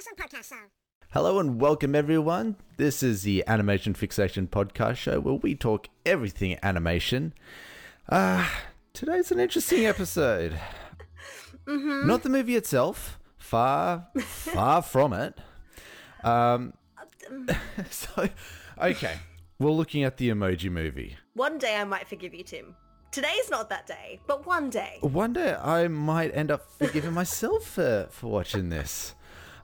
Awesome podcast show. Hello and welcome everyone. This is the Animation Fixation podcast show where we talk everything animation. Ah, today's an interesting episode. Not the movie itself, far, far from it. Um, so, okay, we're looking at the Emoji Movie. One day I might forgive you, Tim. Today's not that day, but one day. One day I might end up forgiving myself for, for watching this.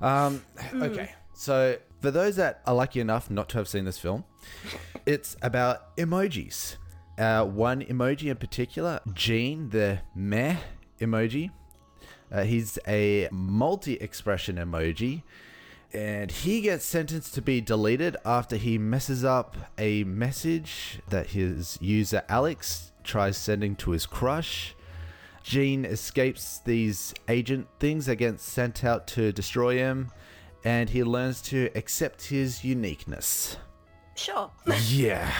Um, okay, so for those that are lucky enough not to have seen this film, it's about emojis. Uh, one emoji in particular, Gene, the meh emoji. Uh, he's a multi expression emoji. And he gets sentenced to be deleted after he messes up a message that his user Alex tries sending to his crush. Gene escapes these agent things that get sent out to destroy him, and he learns to accept his uniqueness. Sure. Yeah.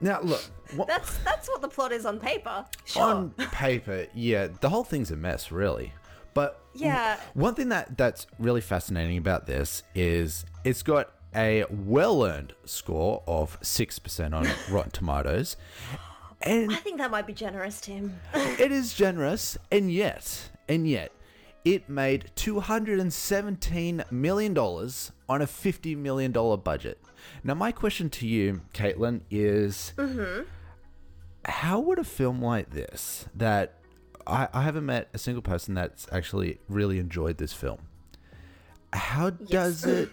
Now, look, what, That's that's what the plot is on paper. Sure. on paper, yeah, the whole thing's a mess, really. But Yeah. one thing that that's really fascinating about this is it's got a well-earned score of six percent on Rotten Tomatoes, and I think that might be generous, Tim. it is generous, and yet, and yet, it made two hundred and seventeen million dollars on a fifty million dollar budget. Now, my question to you, Caitlin, is: How would a film like this, that I, I haven't met a single person that's actually really enjoyed this film, how does it?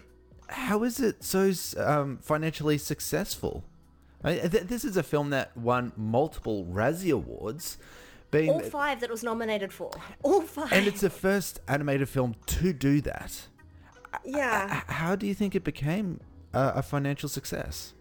How is it so um, financially successful? This is a film that won multiple Razzie Awards, being All five that it was nominated for. All five. and it's the first animated film to do that. yeah. How do you think it became a, a financial success?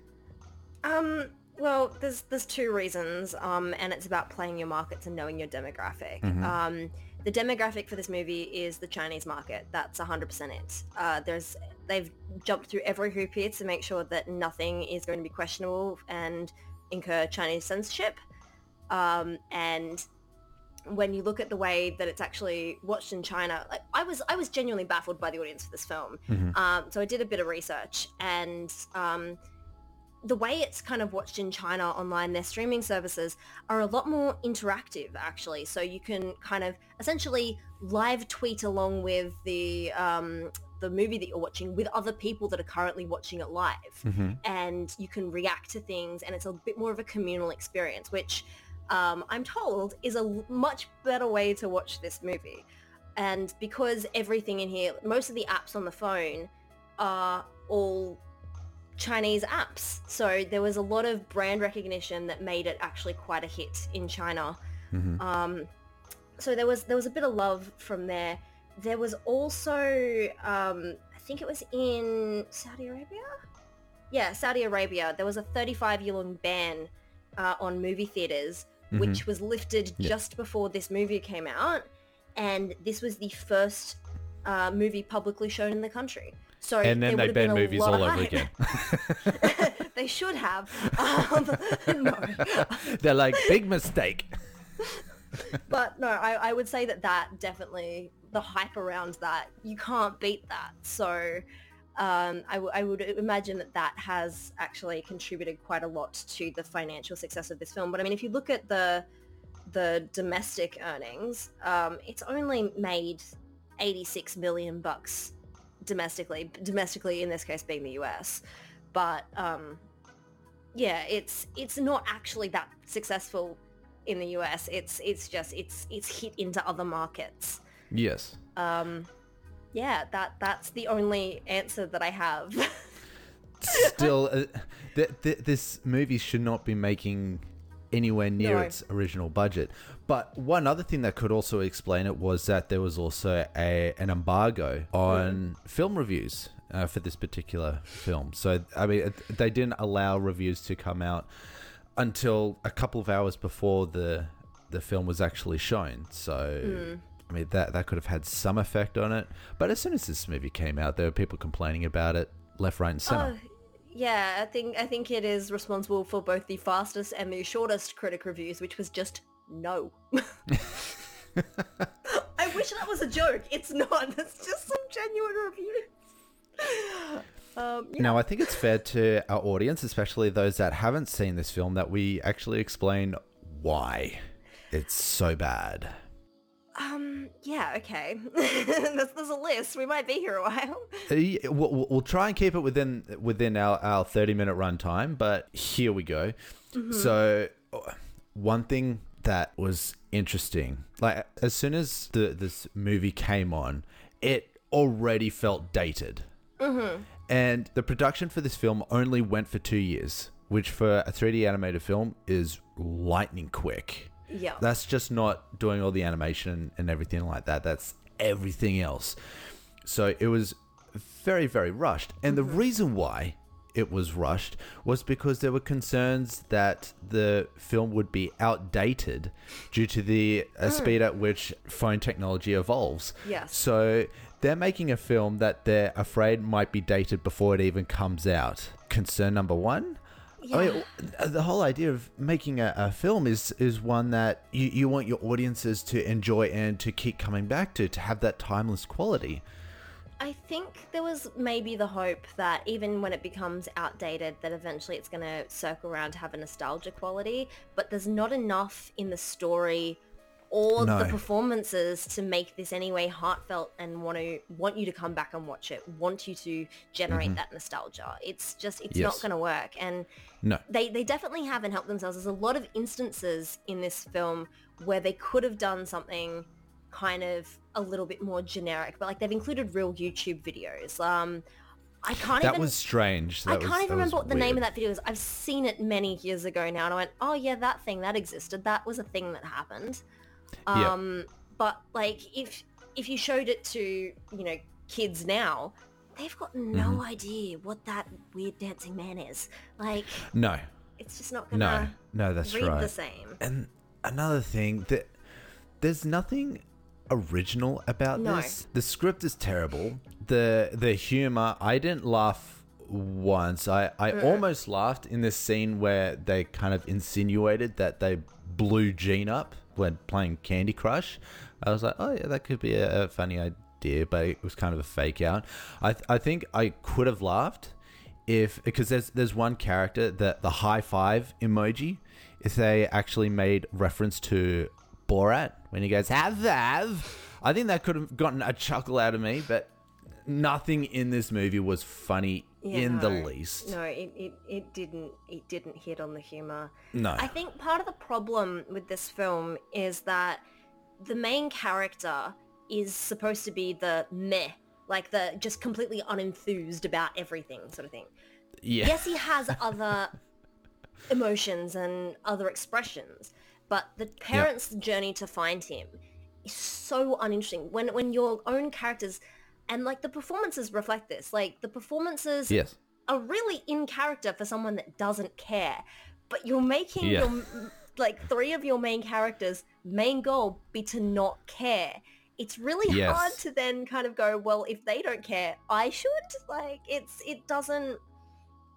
Um. Well, there's there's two reasons, um, and it's about playing your markets and knowing your demographic. Um, the demographic for this movie is the Chinese market. That's 100% it. Uh, there's they've jumped through every hoop here to make sure that nothing is going to be questionable and incur Chinese censorship. Um, and when you look at the way that it's actually watched in China, like I was, I was genuinely baffled by the audience for this film. Um, so I did a bit of research, and um, the way it's kind of watched in China online, their streaming services are a lot more interactive, actually. So you can kind of essentially live tweet along with the um, the movie that you're watching with other people that are currently watching it live, and you can react to things, and it's a bit more of a communal experience, which um, I'm told is a much better way to watch this movie. And because everything in here, most of the apps on the phone are all Chinese apps. So there was a lot of brand recognition that made it actually quite a hit in China. Um, so there was there was a bit of love from there. There was also um, I think it was in Saudi Arabia. Yeah, Saudi Arabia. There was a 35 year long ban uh, on movie theaters, which was lifted just before this movie came out, and this was the first uh, movie publicly shown in the country. So And then they ban movies all over again. they should have. Um, no, They're like big mistake. but no, I, I would say that that definitely the hype around that you can't beat that. So um, I, w- I would imagine that that has actually contributed quite a lot to the financial success of this film. But I mean, if you look at the the domestic earnings, um, it's only made 86 million bucks domestically. Domestically, in this case, being the US. But um, yeah, it's it's not actually that successful in the US. It's it's just it's it's hit into other markets. Yes. Um, yeah, that that's the only answer that I have. Still, uh, th- th- this movie should not be making anywhere near No. its original budget. But one other thing that could also explain it was that there was also a an embargo on film reviews uh, for this particular film. So I mean, they didn't allow reviews to come out until a couple of hours before the the film was actually shown. So. Hmm. I mean that that could have had some effect on it, but as soon as this movie came out, there were people complaining about it left, right, and center. Oh, yeah, I think I think it is responsible for both the fastest and the shortest critic reviews, which was just no. I wish that was a joke. It's not. It's just some genuine reviews. Um, yeah. Now, I think it's fair to our audience, especially those that haven't seen this film, that we actually explain why it's so bad. Um, yeah, okay. there's, there's a list. We might be here a while. Uh, We'll, we'll- try and keep it within within our, our 30 minute run time, but here we go. So, uh, one thing that was interesting, like as soon as the this movie came on, it already felt dated. And the production for this film only went for two years, which for a 3D animated film is lightning quick. Yeah. That's just not doing all the animation and everything like that. That's everything else. So it was very, very rushed. And the mm-hmm. reason why it was rushed was because there were concerns that the film would be outdated due to the uh, speed at which phone technology evolves. Yes. So they're making a film that they're afraid might be dated before it even comes out. Concern number one. I mean, the whole idea of making a, a film is is one that you, you want your audiences to enjoy and to keep coming back to, to have that timeless quality. I think there was maybe the hope that even when it becomes outdated, that eventually it's going to circle around to have a nostalgia quality. But there's not enough in the story or No. the performances to make this anyway heartfelt and want to want you to come back and watch it, want you to generate mm-hmm. that nostalgia. It's just it's not going to work. And No. they they definitely haven't helped themselves. There's a lot of instances in this film where they could have done something kind of a little bit more generic, but like they've included real YouTube videos. Um, I can't That even. was strange. That I can't even that remember what the name of that video is. I've seen it many years ago now, and I went, "Oh yeah, that thing that existed. That was a thing that happened." Yeah. Um, but like if if you showed it to you know kids now, they've got no Mm-hmm. idea what that weird dancing man is. Like No, it's just not no, gonna no, that's read right. the same. And another thing that there's nothing original about No. this. The script is terrible. The the humor, I didn't laugh once. I I uh. almost laughed in this scene where they kind of insinuated that they blew Gene up when playing Candy Crush. I was like, oh yeah, that could be a, a funny idea, but it was kind of a fake out. I th- I think I could have laughed if because there's there's one character that the high five emoji if they actually made reference to Borat when he goes have have. I think that could have gotten a chuckle out of me but nothing in this movie was funny Yeah, in the least. No, it, it, it didn't it didn't hit on the humor. no. I think part of the problem with this film is that the main character is supposed to be the meh, like the just completely unenthused about everything sort of thing. yeah. Yes, he has other emotions and other expressions, but the parents' journey to find him is so uninteresting. When when your own characters and like the performances reflect this. Like the performances yes are really in character for someone that doesn't care. But you're making Yeah. your like three of your main characters' main goal be to not care. It's really Yes. hard to then kind of go, well, if they don't care, I should. Like it's it doesn't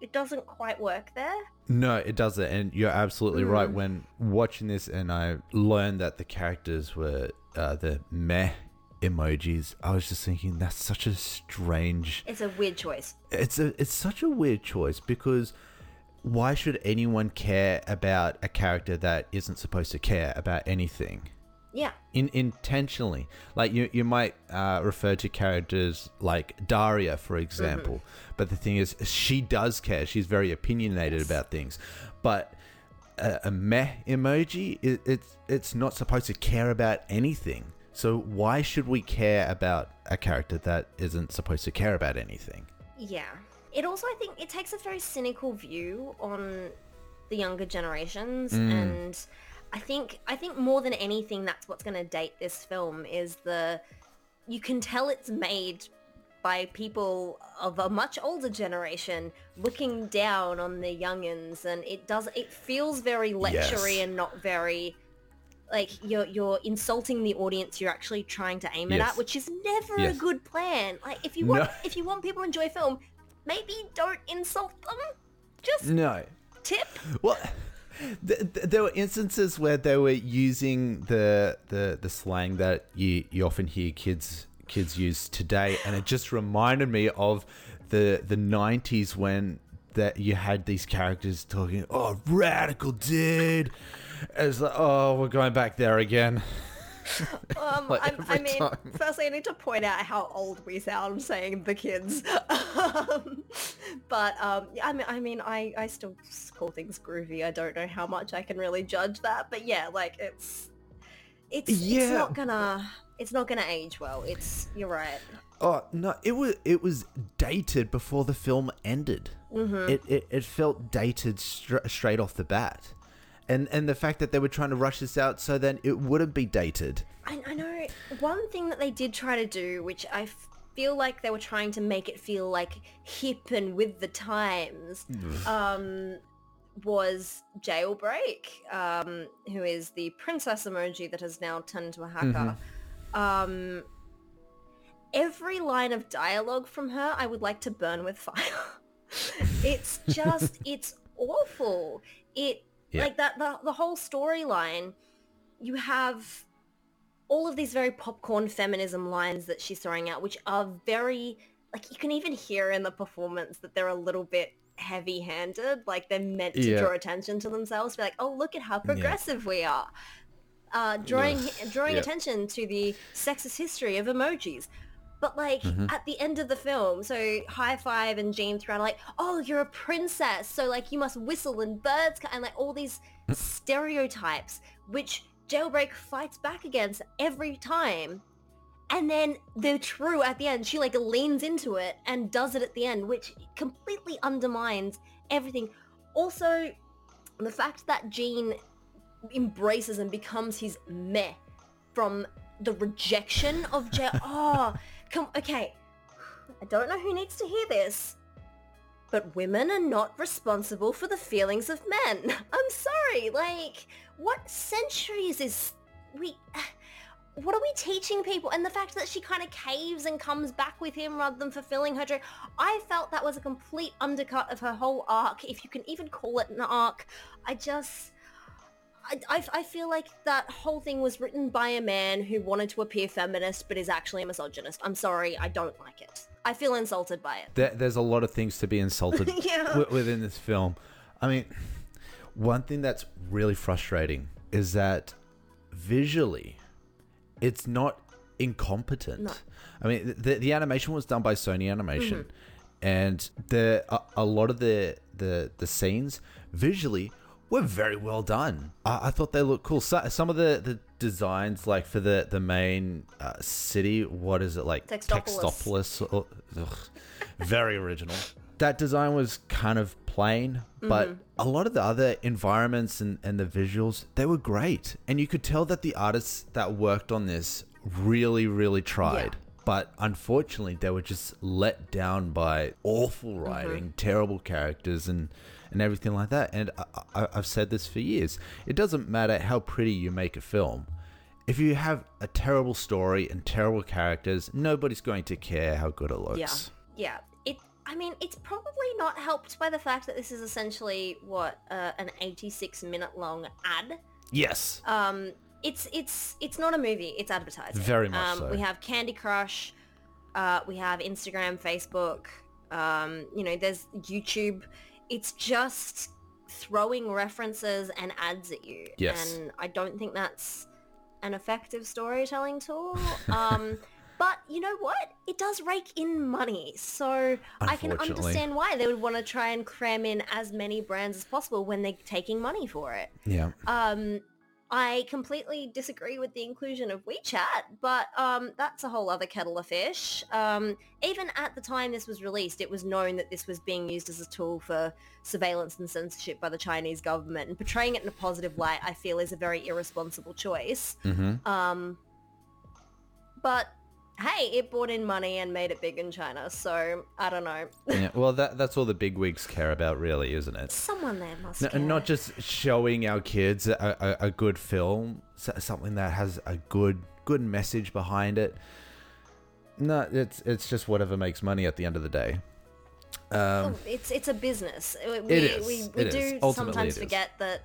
it doesn't quite work there. No, it doesn't, and you're absolutely right. Mm. When watching this, and I learned that the characters were uh, the meh emojis, I was just thinking that's such a strange. It's a weird choice. It's a it's such a weird choice because why should anyone care about a character that isn't supposed to care about anything? Yeah. in, intentionally. Like you, you might uh, refer to characters like Daria, for example. But the thing is, she does care. She's very opinionated about things. But a, a meh emoji, it, it's it's not supposed to care about anything. So why should we care about a character that isn't supposed to care about anything? Yeah. It also, I think, it takes a very cynical view on the younger generations, and I think, I think more than anything, that's what's going to date this film is the, you can tell it's made by people of a much older generation looking down on the youngins, and it does, it feels very lectury Yes. and not very. Like you're you're insulting the audience you're actually trying to aim it Yes. at, which is never a good plan. Like if you want No. if you want people to enjoy film, maybe don't insult them. Just No. tip. Well, th- th- there were instances where they were using the the, the slang that you, you often hear kids kids use today, and it just reminded me of the the '90s when that you had these characters talking, "Oh, radical dude." It's like, oh, we're going back there again. Um, Like, I, I mean, time. firstly, I need to point out how old we sound saying the kids. um, but um, yeah, I mean, I mean, I, I still call things groovy. I don't know how much I can really judge that, but yeah, like it's it's it's not gonna it's not gonna age well. It's you're right. Oh no! It was it was dated before the film ended. Mm-hmm. It, it it felt dated stra- straight off the bat, and and the fact that they were trying to rush this out so then it wouldn't be dated. I, I know one thing that they did try to do, which I feel like they were trying to make it feel like hip and with the times, um, was Jailbreak, um, who is the princess emoji that has now turned into a hacker. Um, every line of dialogue from her, I would like to burn with fire. it's just, it's awful. It Yeah. like that the, the whole storyline. You have all of these very popcorn feminism lines that she's throwing out, which are very like you can even hear in the performance that they're a little bit heavy-handed, like they're meant to Yeah. draw attention to themselves, be like, oh look at how progressive we are, uh, drawing drawing Yeah. attention to the sexist history of emojis. But like Mm-hmm. at the end of the film, so High Five and Gene throughout are like, oh, you're a princess, so like you must whistle and birds, ca-" and like all these stereotypes, which Jailbreak fights back against every time. And then they're true at the end. She like leans into it and does it at the end, which completely undermines everything. Also, the fact that Gene embraces and becomes his meh from the rejection of Jay. oh, come. Okay, I don't know who needs to hear this, but women are not responsible for the feelings of men. I'm sorry. Like, what centuries is we? What are we teaching people? And the fact that she kind of caves and comes back with him rather than fulfilling her dream, I felt that was a complete undercut of her whole arc, if you can even call it an arc. I just, I, I, I feel like that whole thing was written by a man who wanted to appear feminist but is actually a misogynist. I'm sorry, I don't like it. I feel insulted by it. There, there's a lot of things to be insulted Yeah. wi- within this film. I mean, one thing that's really frustrating is that visually, it's not incompetent. I mean, the, the animation was done by Sony Animation, mm-hmm. and the a, a lot of the, the the scenes visually were very well done. I, I thought they looked cool. So, some of the, the designs, like for the the main uh, city, what is it like? Textopolis. Textopolis. or- ugh, very original. That design was kind of plain, but a lot of the other environments and, and the visuals, they were great. And you could tell that the artists that worked on this really, really tried. But unfortunately, they were just let down by awful writing, terrible characters, and, and everything like that. And I, I've said this for years. It doesn't matter how pretty you make a film. If you have a terrible story and terrible characters, nobody's going to care how good it looks. Yeah. Yeah. It. I mean, it's probably not helped by the fact that this is essentially what uh, an 86 minute long ad. Yes. Um, it's it's it's not a movie. It's advertising. Very much um, so. We have Candy Crush. Uh, we have Instagram, Facebook. Um, you know, there's YouTube. It's just throwing references and ads at you. Yes. And I don't think that's an effective storytelling tool. Um, but you know what? It does rake in money. So I can understand why they would want to try and cram in as many brands as possible when they're taking money for it. Yeah. Um, I completely disagree with the inclusion of WeChat, but um, that's a whole other kettle of fish. Um, even at the time this was released, it was known that this was being used as a tool for surveillance and censorship by the Chinese government, and portraying it in a positive light, I feel, is a very irresponsible choice. Mm-hmm. Um, but hey, it brought in money and made it big in China, so I don't know. yeah. Well, that that's all the big wigs care about, really, isn't it? Someone there must No, and not just showing our kids a, a, a good film, something that has a good good message behind it. No, it's it's just whatever makes money at the end of the day. Um, Oh, it's it's a business. We, It is. We, we It do. Sometimes forget that,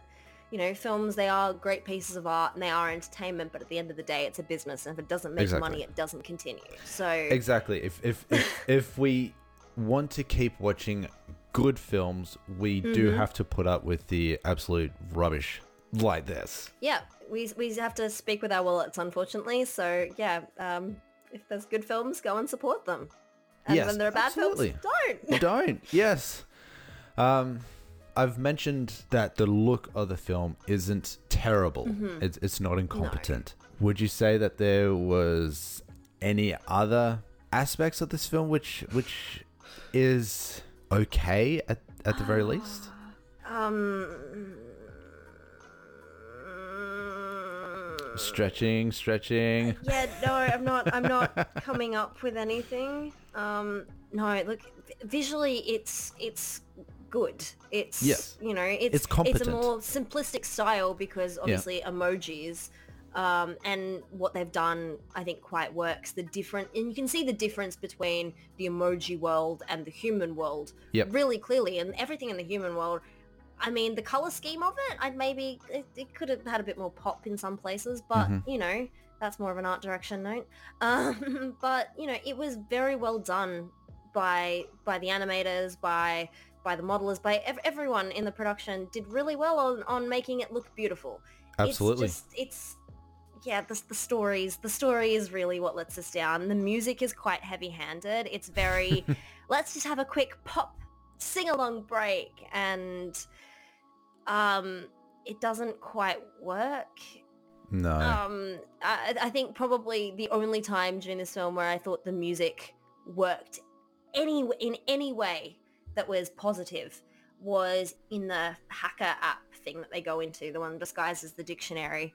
you know, films they are great pieces of art and they are entertainment, but at the end of the day, it's a business, and if it doesn't make Exactly. money, it doesn't continue. So exactly. If if if, if we want to keep watching good films, we do have to put up with the absolute rubbish like this. Yeah, we, we have to speak with our wallets, unfortunately. So yeah, um, if there's good films, go and support them. And Yes, when there are bad absolutely. films, don't. don't. Yes. Um, I've mentioned that the look of the film isn't terrible. Mm-hmm. It's, it's not incompetent. Would you say that there was any other aspects of this film which which is okay at, at the very least? Um, Stretching, stretching. yeah, no, I'm not. I'm not coming up with anything. Um, no, look, visually, it's it's good. It's Yes. you know, it's It's It's a more simplistic style because obviously emojis. Um, and what they've done, I think, quite works. The different, and you can see the difference between the emoji world and the human world Yep. really clearly. And everything in the human world, I mean, the color scheme of it, I'd maybe it, it could have had a bit more pop in some places, but Mm-hmm. you know, that's more of an art direction note. Um, but you know, it was very well done by by the animators, by by the modelers, by ev- everyone in the production did really well on on making it look beautiful. Absolutely. It's just it's yeah, the, the stories, the story is really what lets us down. The music is quite heavy-handed. It's very, let's just have a quick pop sing-along break, and um, it doesn't quite work. No. Um, I, I think probably the only time during this film where I thought the music worked any in any way that was positive was in the hacker app thing that they go into, the one disguised as the dictionary.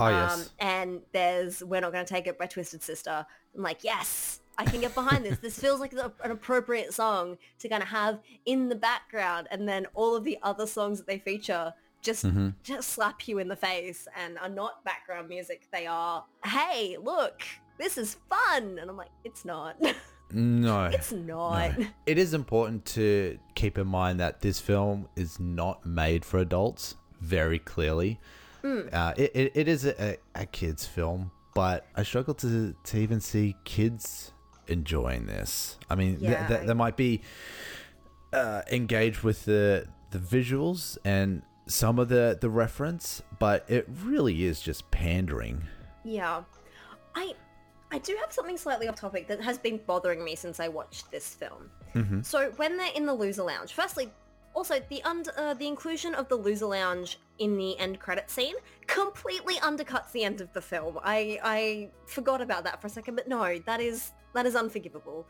oh Um, yes. and there's We're Not Gonna Take It by Twisted Sister. I'm like, yes, I can get behind this. This feels like an appropriate song to kind of have in the background. And then all of the other songs that they feature just Mm-hmm. just slap you in the face and are not background music. They are, hey, look, this is fun. And I'm like, it's not. No. it's not. No. It is important to keep in mind that this film is not made for adults, very clearly. Hmm. Uh, it, it, it is a, a kid's film, but I struggle to, to even see kids enjoying this. I mean, th- Yeah, th- I- they might be uh, engaged with the, the visuals and some of the, the reference, but it really is just pandering. Yeah. I I do have something slightly off topic that has been bothering me since I watched this film. So when they're in the loser lounge, firstly, also the uh, the inclusion of the loser lounge in the end credit scene completely undercuts the end of the film. I I forgot about that for a second, but no, that is that is unforgivable.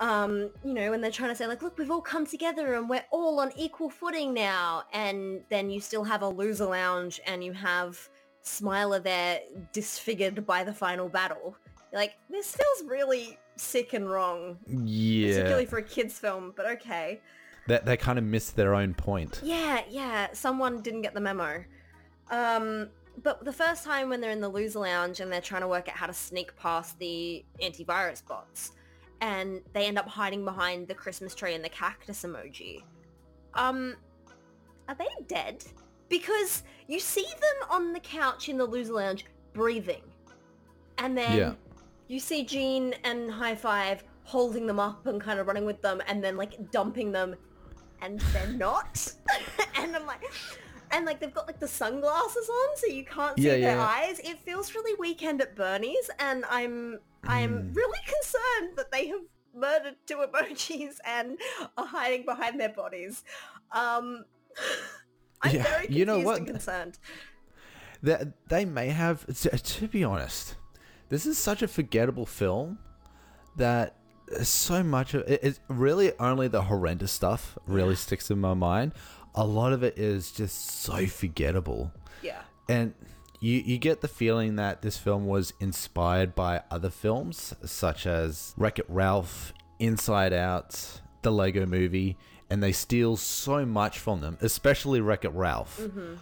Um, you know, when they're trying to say like, look, we've all come together and we're all on equal footing now, and then you still have a loser lounge and you have Smiler there disfigured by the final battle. You're like, this feels really sick and wrong, Yeah. particularly for a kids film, but okay. They, they kind of missed their own point. Yeah, yeah, someone didn't get the memo. Um, but the first time when they're in the loser lounge and they're trying to work out how to sneak past the antivirus bots, and they end up hiding behind the Christmas tree and the cactus emoji. Um, are they dead? Because you see them on the couch in the loser lounge breathing, and then Yeah. you see Gene and High Five holding them up and kind of running with them, and then like dumping them, and they're not. and I'm like, and like they've got like the sunglasses on, so you can't see Yeah, their yeah. eyes. It feels really Weekend at Bernie's, and I'm I'm really concerned that they have murdered two emojis and are hiding behind their bodies. Um, I'm Yeah, very confused you know what? and concerned. that they may have to, to be honest this is such a forgettable film that so much of it is really only the horrendous stuff really sticks in my mind a lot of it is just so forgettable Yeah. and you you get the feeling that this film was inspired by other films such as Wreck It Ralph, Inside Out, the Lego Movie, and they steal so much from them, especially Wreck It Ralph. Mm-hmm.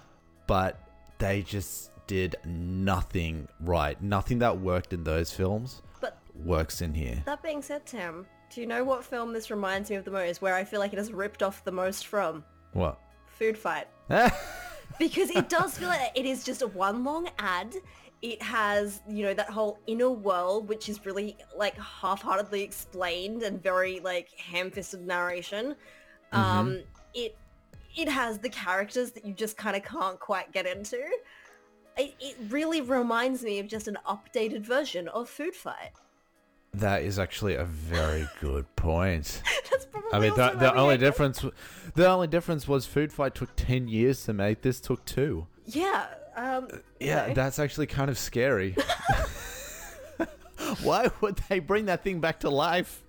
But they just did nothing right. Nothing that worked in those films But works in here. that being said, Tim, do you know what film this reminds me of the most? Where I feel like it has ripped off the most from? What? Food Fight. because it does feel like it is just a one long ad. It has, you know, that whole inner world, which is really like half-heartedly explained and very like ham-fisted narration. Um, it it has the characters that you just kind of can't quite get into. It, it really reminds me of just an updated version of Food Fight. That is actually a very good point. That's probably I mean, the, the only difference, the only difference was Food Fight took ten years to make. This took two. Yeah. Um, Yeah, no. that's actually kind of scary. Why would they bring that thing back to life?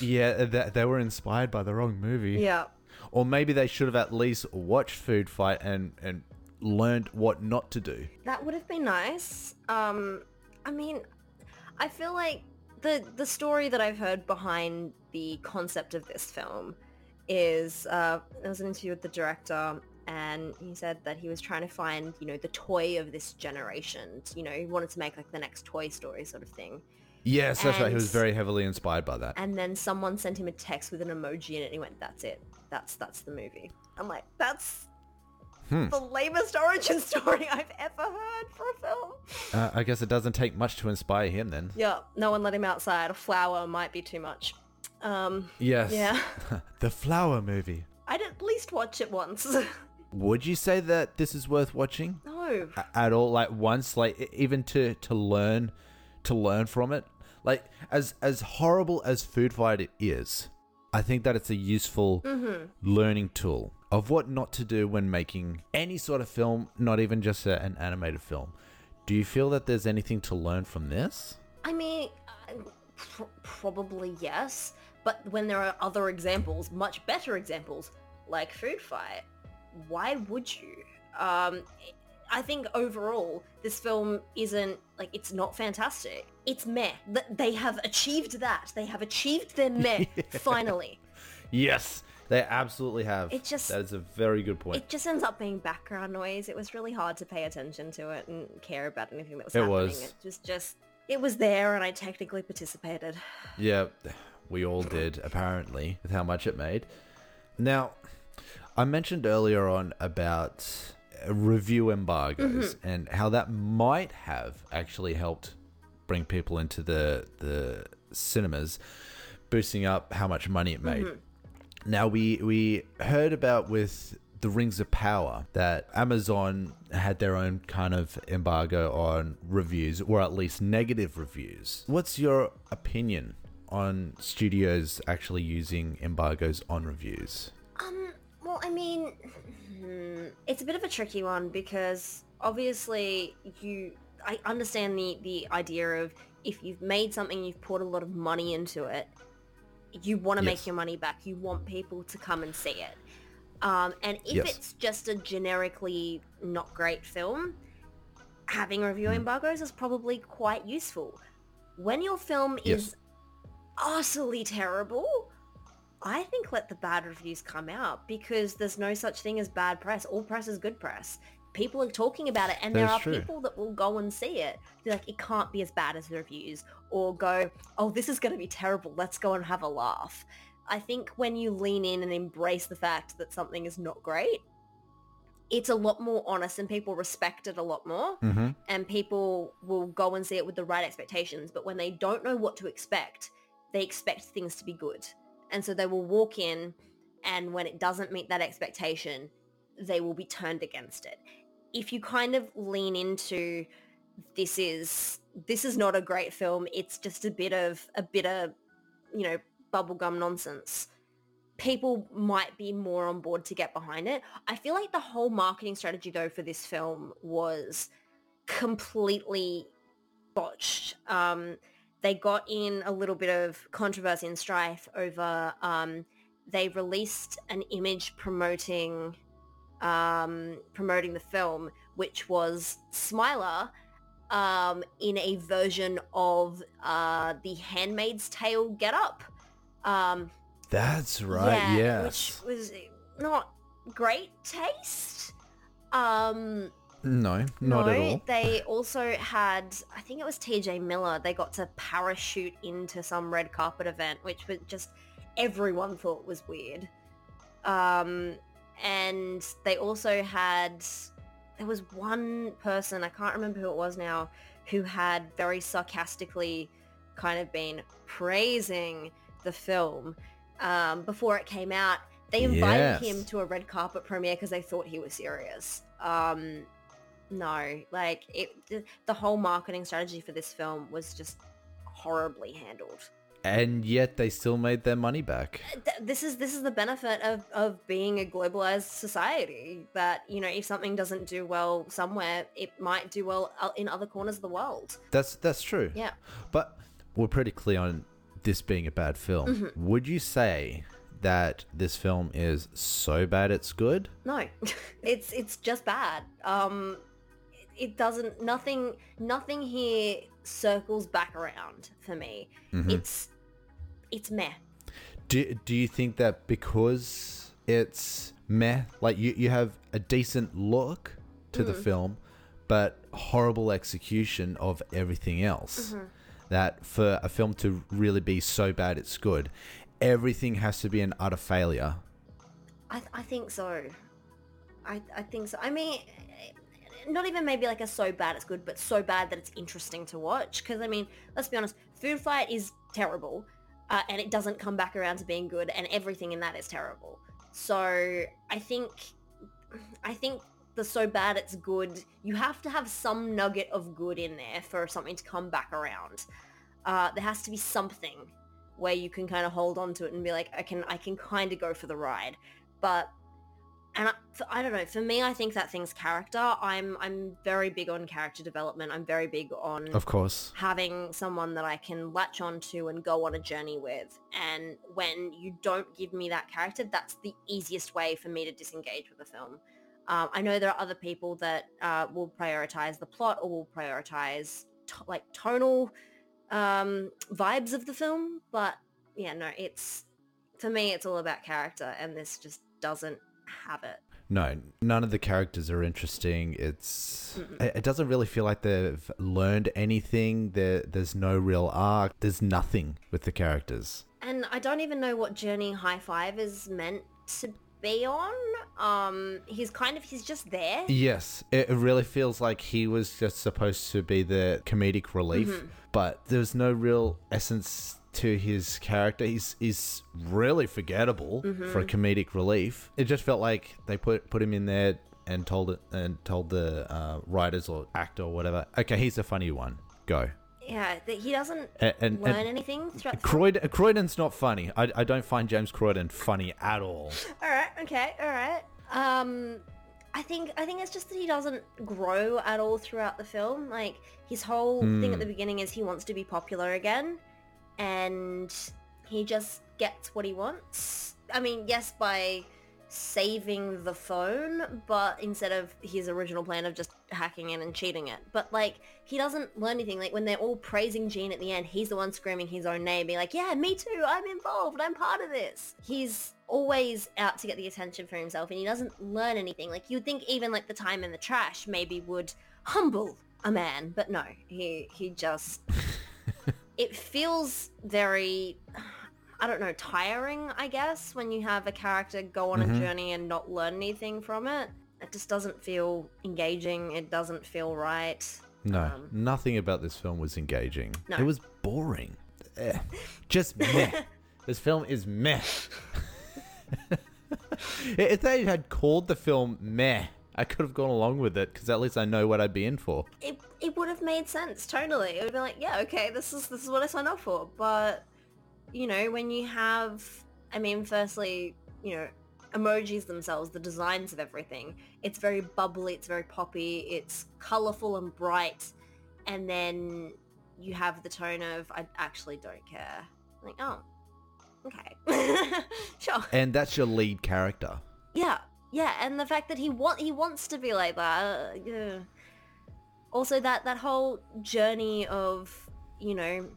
Yeah, th- they were inspired by the wrong movie. yeah. Or maybe they should have at least watched Food Fight and and learned what not to do. That would have been nice. Um, I mean, I feel like the the story that I've heard behind the concept of this film is uh, there was an interview with the director, and he said that he was trying to find you know the toy of this generation. You know, he wanted to make like the next Toy Story sort of thing. Yes, that's right. He was very heavily inspired by that. And then someone sent him a text with an emoji in it, and he went, "That's it. That's that's the movie." I'm like, that's. Hmm. The lamest origin story I've ever heard for a film. Uh, I guess it doesn't take much to inspire him then. Yeah, no one let him outside. A flower might be too much. Um, Yes. yeah. the Flower movie. I'd at least watch it once. Would you say that this is worth watching no. A- at all? Like once, like even to to learn, to learn from it. Like as as horrible as Food Fight it is, I think that it's a useful learning tool of what not to do when making any sort of film, not even just a, an animated film. Do you feel that there's anything to learn from this? I mean, uh, pr- probably yes. But when there are other examples, much better examples, like Food Fight, why would you? Um, I think overall, this film isn't, like, it's not fantastic. It's meh. Th- They have achieved that. They have achieved their meh, finally. Yes, they absolutely have. It just- that is a very good point. It just ends up being background noise. It was really hard to pay attention to it and care about anything that was It happening. was. It was just, it was there and I technically participated. Yeah, we all did, apparently, with how much it made. Now, I mentioned earlier on about review embargoes and how that might have actually helped bring people into the the cinemas, boosting up how much money it made. Now we we heard about with the Rings of Power that Amazon had their own kind of embargo on reviews, or at least negative reviews. What's your opinion on studios actually using embargoes on reviews? Um, well, I mean, hmm, it's a bit of a tricky one because obviously you, I understand the, the idea of if you've made something, you've put a lot of money into it, you want to Yes. make your money back. You want people to come and see it. Um, and if Yes. it's just a generically not great film, having review Hmm. embargoes is probably quite useful. When your film Yes. is utterly terrible, I think let the bad reviews come out because there's no such thing as bad press. All press is good press. People are talking about it and there are true. people that will go and see it. Be like, it can't be as bad as the reviews. Or go, oh, this is going to be terrible. Let's go and have a laugh. I think when you lean in and embrace the fact that something is not great, it's a lot more honest and people respect it a lot more Mm-hmm. and people will go and see it with the right expectations. But when they don't know what to expect, they expect things to be good. And so they will walk in and when it doesn't meet that expectation, they will be turned against it. If you kind of lean into this is this is not a great film, it's just a bit of a bit of, you know, bubblegum nonsense. People might be more on board to get behind it. I feel like the whole marketing strategy though for this film was completely botched. Um, they got in a little bit of controversy and strife over um, they released an image promoting um, promoting the film, which was Smiler um, in a version of uh, the Handmaid's Tale getup. Um, That's right. yeah, yes. which was not great taste. Um, No, not no, at all. they also had, I think it was TJ Miller, they got to parachute into some red carpet event, which was just, everyone thought was weird. Um, and they also had there was one person I can't remember who it was now who had very sarcastically kind of been praising the film um, before it came out. They invited Yes. him to a red carpet premiere because they thought he was serious. Um, no, like it, the, the whole marketing strategy for this film was just horribly handled. And yet they still made their money back. Th- this is this is the benefit of of being a globalized society that you know if something doesn't do well somewhere it might do well in other corners of the world That's that's true. yeah But we're pretty clear on this being a bad film. Mm-hmm. Would you say that this film is so bad it's good? no it's it's just bad um it, doesn't nothing nothing here circles back around for me mm-hmm. it's it's meh Do, do you think that because it's meh, like you, you have a decent look to the mm-hmm. film, but horrible execution of everything else, mm-hmm. that for a film to really be so bad it's good, everything has to be an utter failure? I, I think so. I, I think so. I mean, not even maybe like a so bad it's good, but so bad that it's interesting to watch. Because I mean, let's be honest, Food Fight is terrible, uh, and it doesn't come back around to being good, and everything in that is terrible. So I think, I think the so bad it's good. You have to have some nugget of good in there for something to come back around. Uh, there has to be something where you can kind of hold on to it and be like, I can, I can kind of go for the ride. But, and I, I don't know. For me, I think that thing's character. I'm, I'm very big on character development. I'm very big on Of course. having someone that I can latch onto and go on a journey with. And when you don't give me that character, that's the easiest way for me to disengage with the film. Um, I know there are other people that uh, will prioritize the plot or will prioritize like tonal um, vibes of the film, but yeah, no, it's for me, it's all about character, and this just doesn't have it. No, none of the characters are interesting. It's it it doesn't really feel like they've learned anything. There, there's no real arc. There's nothing with the characters. And I don't even know what journey High Five is meant to be on. Um, he's kind of he's just there. Yes, it it really feels like he was just supposed to be the comedic relief, but there's no real essence to his character. He's he's really forgettable for a comedic relief. It just felt like they put put him in there and told it and told the uh, writers or actor or whatever. Okay, he's the funny one. Go. Yeah, that he doesn't And, and, learn and anything throughout. Corden's not funny. I, I don't find James Corden funny at all. all right, okay, all right. Um, I think I think it's just that he doesn't grow at all throughout the film. Like his whole thing at the beginning is he wants to be popular again, and he just gets what he wants. I mean, yes, by saving the phone, but instead of his original plan of just hacking in and cheating it. But like, he doesn't learn anything. Like when they're all praising Gene at the end, he's the one screaming his own name, being like, yeah, me too, I'm involved, I'm part of this. He's always out to get the attention for himself and he doesn't learn anything. Like you'd think even like the time in the trash maybe would humble a man, but no, he, he just, it feels very I don't know, tiring, I guess, when you have a character go on a journey and not learn anything from it. It just doesn't feel engaging. It doesn't feel right. No, Um, nothing about this film was engaging. No. It was boring. Eh, Just meh. this film is meh. if they had called the film meh, I could have gone along with it because at least I know what I'd be in for. It, it would have made sense, totally. It would be like, yeah, okay, this is this is what I signed up for. But, you know, when you have, I mean, firstly, you know, emojis themselves, the designs of everything, it's very bubbly, it's very poppy, it's colorful and bright. And then you have the tone of, I actually don't care. Like, oh, okay. sure. And that's your lead character. Yeah, yeah, and the fact that he want he wants to be like that. Uh, yeah. Also, that that whole journey of you know,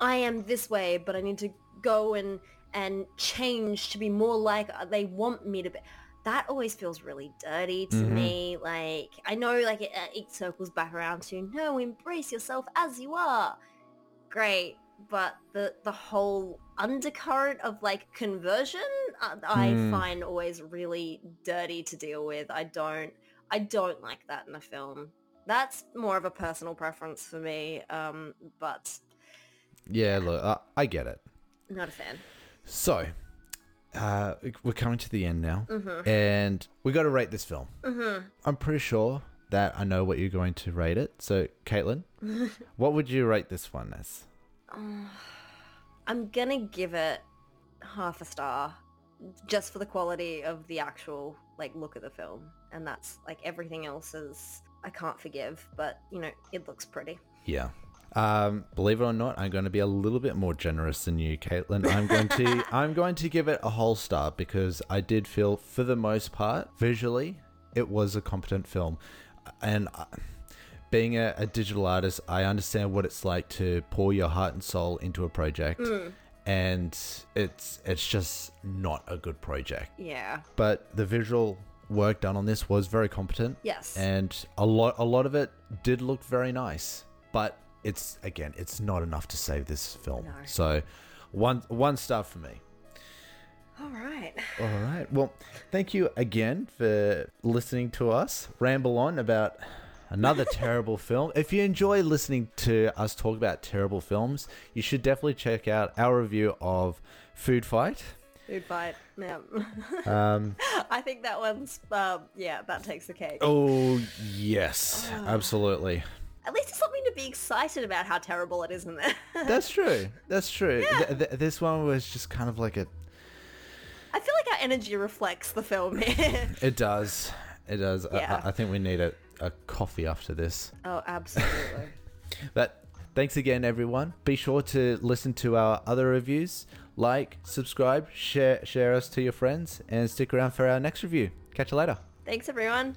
I am this way, but I need to go and and change to be more like uh, they want me to be. That always feels really dirty to Mhm. me. Like I know, like it, uh, it circles back around to no, embrace yourself as you are. Great, but the the whole undercurrent of like conversion uh, I Hmm. find always really dirty to deal with. I don't I don't like that in a film. That's more of a personal preference for me, um, but Yeah, look, I, I get it. not a fan. So, uh, we're coming to the end now, Mm-hmm. and we got to rate this film. I'm pretty sure that I know what you're going to rate it. So, Caitlin, what would you rate this one as? I'm gonna give it half a star just for the quality of the actual like look of the film and that's like everything else is I can't forgive but you know it looks pretty Yeah. Um, believe it or not, I'm going to be a little bit more generous than you, Caitlin. I'm going to I'm going to give it a whole star because I did feel, for the most part, visually, it was a competent film, and being a, a digital artist, I understand what it's like to pour your heart and soul into a project, mm. and it's it's just not a good project. yeah. But the visual work done on this was very competent. Yes. And a lot a lot of it did look very nice. But it's again it's not enough to save this film. No. so one one star for me. All right. All right. Well thank you again for listening to us ramble on about another terrible film if you enjoy listening to us talk about terrible films you should definitely check out our review of food fight food fight yeah um, I think that one's um, yeah that takes the cake oh yes absolutely at least it's something to be excited about how terrible it is isn't it That's true. That's true. Th- th- this one was just kind of like a. I feel like our energy reflects the film here It does. It does. I- Yeah. I, I think we need a, a coffee after this. oh absolutely But thanks again, everyone. Be sure to listen to our other reviews. Like, subscribe, share, share us to your friends, and stick around for our next review. Catch you later. thanks everyone